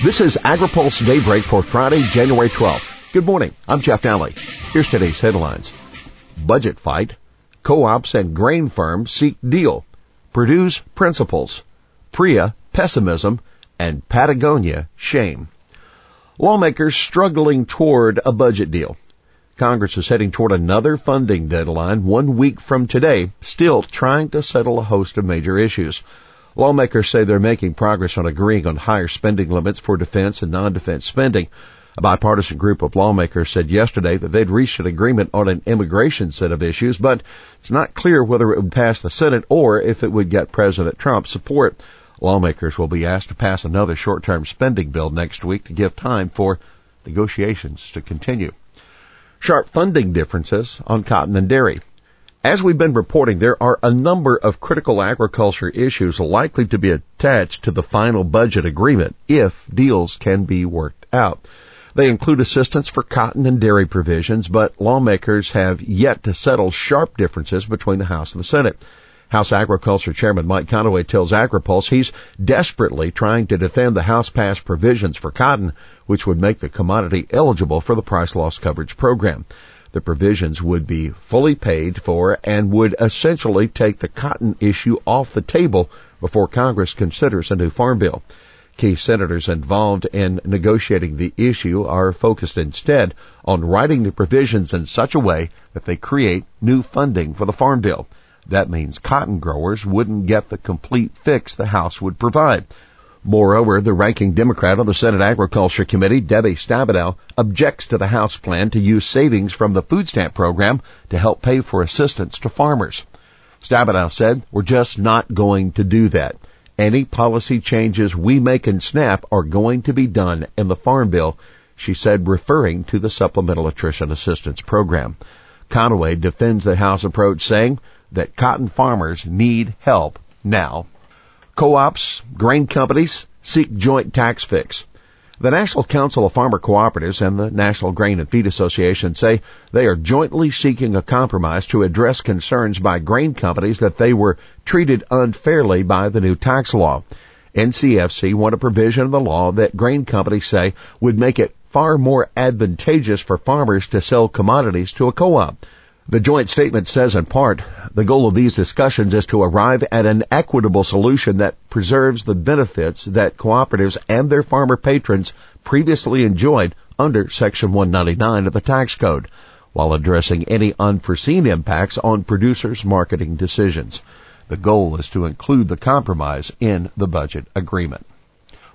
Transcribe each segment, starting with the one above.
This is AgriPulse Daybreak for Friday, January 12th. Good morning. I'm Jeff Nalley. Here's today's headlines. Budget fight. Co-ops and grain firms seek deal. Perdue's principles. PRIA pessimism and Patagonia shame. Lawmakers struggling toward a budget deal. Congress is heading toward another funding deadline one week from today, still trying to settle a host of major issues. Lawmakers say they're making progress on agreeing on higher spending limits for defense and non-defense spending. A bipartisan group of lawmakers said yesterday that they'd reached an agreement on an immigration set of issues, but it's not clear whether it would pass the Senate or if it would get President Trump's support. Lawmakers will be asked to pass another short-term spending bill next week to give time for negotiations to continue. Sharp funding differences on cotton and dairy. As we've been reporting, there are a number of critical agriculture issues likely to be attached to the final budget agreement if deals can be worked out. They include assistance for cotton and dairy provisions, but lawmakers have yet to settle sharp differences between the House and the Senate. House Agriculture Chairman Mike Conaway tells AgriPulse he's desperately trying to defend the House passed provisions for cotton, which would make the commodity eligible for the price loss coverage program. The provisions would be fully paid for and would essentially take the cotton issue off the table before Congress considers a new farm bill. Key senators involved in negotiating the issue are focused instead on writing the provisions in such a way that they create new funding for the farm bill. That means cotton growers wouldn't get the complete fix the House would provide. Moreover, the ranking Democrat on the Senate Agriculture Committee, Debbie Stabenow, objects to the House plan to use savings from the food stamp program to help pay for assistance to farmers. Stabenow said, we're just not going to do that. Any policy changes we make in SNAP are going to be done in the Farm Bill, she said, referring to the Supplemental Nutrition Assistance Program. Conaway defends the House approach, saying that cotton farmers need help now. Co-ops, grain companies seek joint tax fix. The National Council of Farmer Cooperatives and the National Grain and Feed Association say they are jointly seeking a compromise to address concerns by grain companies that they were treated unfairly by the new tax law. NCFC want a provision of the law that grain companies say would make it far more advantageous for farmers to sell commodities to a co-op. The joint statement says in part, the goal of these discussions is to arrive at an equitable solution that preserves the benefits that cooperatives and their farmer patrons previously enjoyed under Section 199 of the tax code, while addressing any unforeseen impacts on producers' marketing decisions. The goal is to include the compromise in the budget agreement.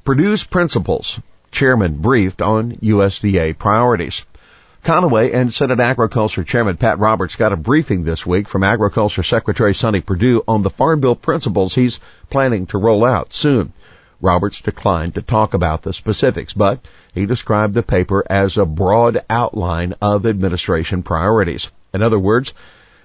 Perdue's principles. Chairman briefed on USDA priorities. Conaway and Senate Agriculture Chairman Pat Roberts got a briefing this week from Agriculture Secretary Sonny Perdue on the Farm Bill principles he's planning to roll out soon. Roberts declined to talk about the specifics, but he described the paper as a broad outline of administration priorities. In other words,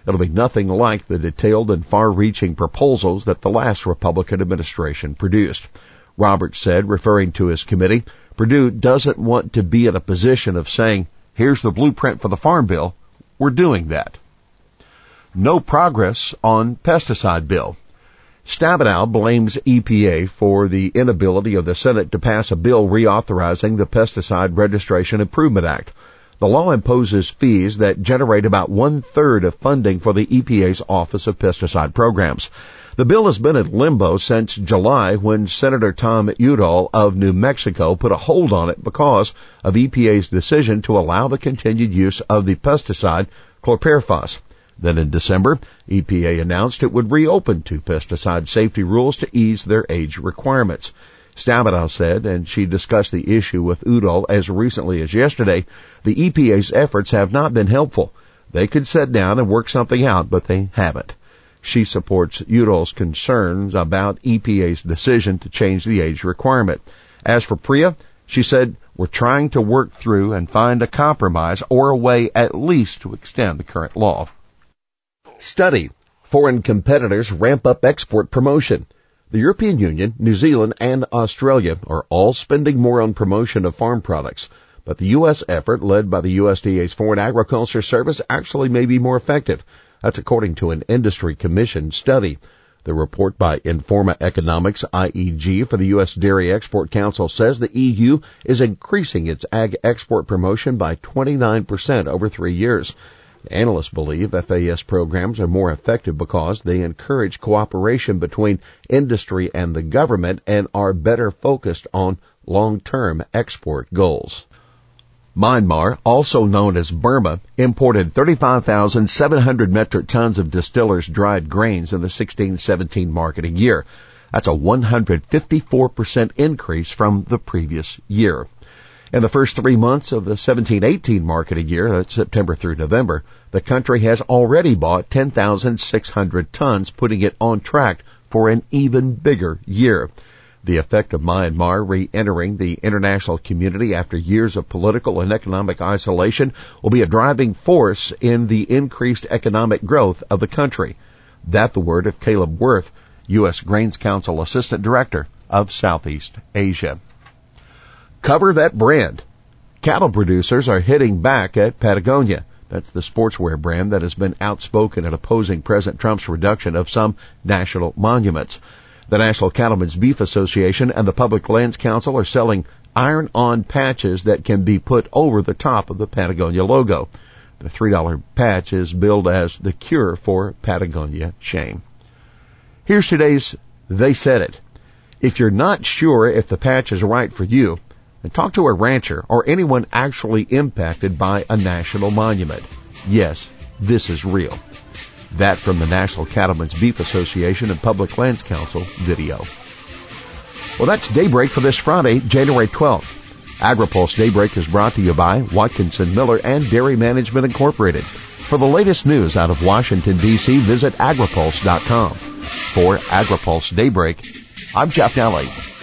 it'll be nothing like the detailed and far-reaching proposals that the last Republican administration produced. Roberts said, referring to his committee, Perdue doesn't want to be in a position of saying, Here's the blueprint for the Farm Bill. We're doing that. No progress on pesticide bill. Stabenow blames EPA for the inability of the Senate to pass a bill reauthorizing the Pesticide Registration Improvement Act. The law imposes fees that generate about one third of funding for the EPA's Office of Pesticide Programs. The bill has been in limbo since July when Senator Tom Udall of New Mexico put a hold on it because of EPA's decision to allow the continued use of the pesticide chlorpyrifos. Then in December, EPA announced it would reopen two pesticide safety rules to ease their age requirements. Stabenow said, and she discussed the issue with Udall as recently as yesterday, the EPA's efforts have not been helpful. They could sit down and work something out, but they haven't. She supports Udall's concerns about EPA's decision to change the age requirement. As for PRIA, she said, we're trying to work through and find a compromise or a way at least to extend the current law. Study. Foreign competitors ramp up export promotion. The European Union, New Zealand, and Australia are all spending more on promotion of farm products. But the U.S. effort, led by the USDA's Foreign Agriculture Service, actually may be more effective. That's according to an industry commission study. The report by Informa Economics IEG for the U.S. Dairy Export Council says the EU is increasing its ag export promotion by 29% over three years. Analysts believe FAS programs are more effective because they encourage cooperation between industry and the government and are better focused on long-term export goals. Myanmar, also known as Burma, imported 35,700 metric tons of distillers dried grains in the 16-17 marketing year. That's a 154% increase from the previous year. In the first three months of the 17-18 marketing year, that's September through November, the country has already bought 10,600 tons, putting it on track for an even bigger year. The effect of Myanmar re-entering the international community after years of political and economic isolation will be a driving force in the increased economic growth of the country. That the word of Caleb Wurth, U.S. Grains Council Assistant Director of Southeast Asia. Cover that brand. Cattle producers are hitting back at Patagonia. That's the sportswear brand that has been outspoken in opposing President Trump's reduction of some national monuments. The National Cattlemen's Beef Association and the Public Lands Council are selling iron-on patches that can be put over the top of the Patagonia logo. The $3 patch is billed as the cure for Patagonia shame. Here's today's They Said It. If you're not sure if the patch is right for you, then talk to a rancher or anyone actually impacted by a national monument. Yes, this is real. That from the National Cattlemen's Beef Association and Public Lands Council video. Well, that's Daybreak for this Friday, January 12th. AgriPulse Daybreak is brought to you by Watkinson Miller and Dairy Management Incorporated. For the latest news out of Washington, D.C., visit agripulse.com. For AgriPulse Daybreak, I'm Jeff Nalley.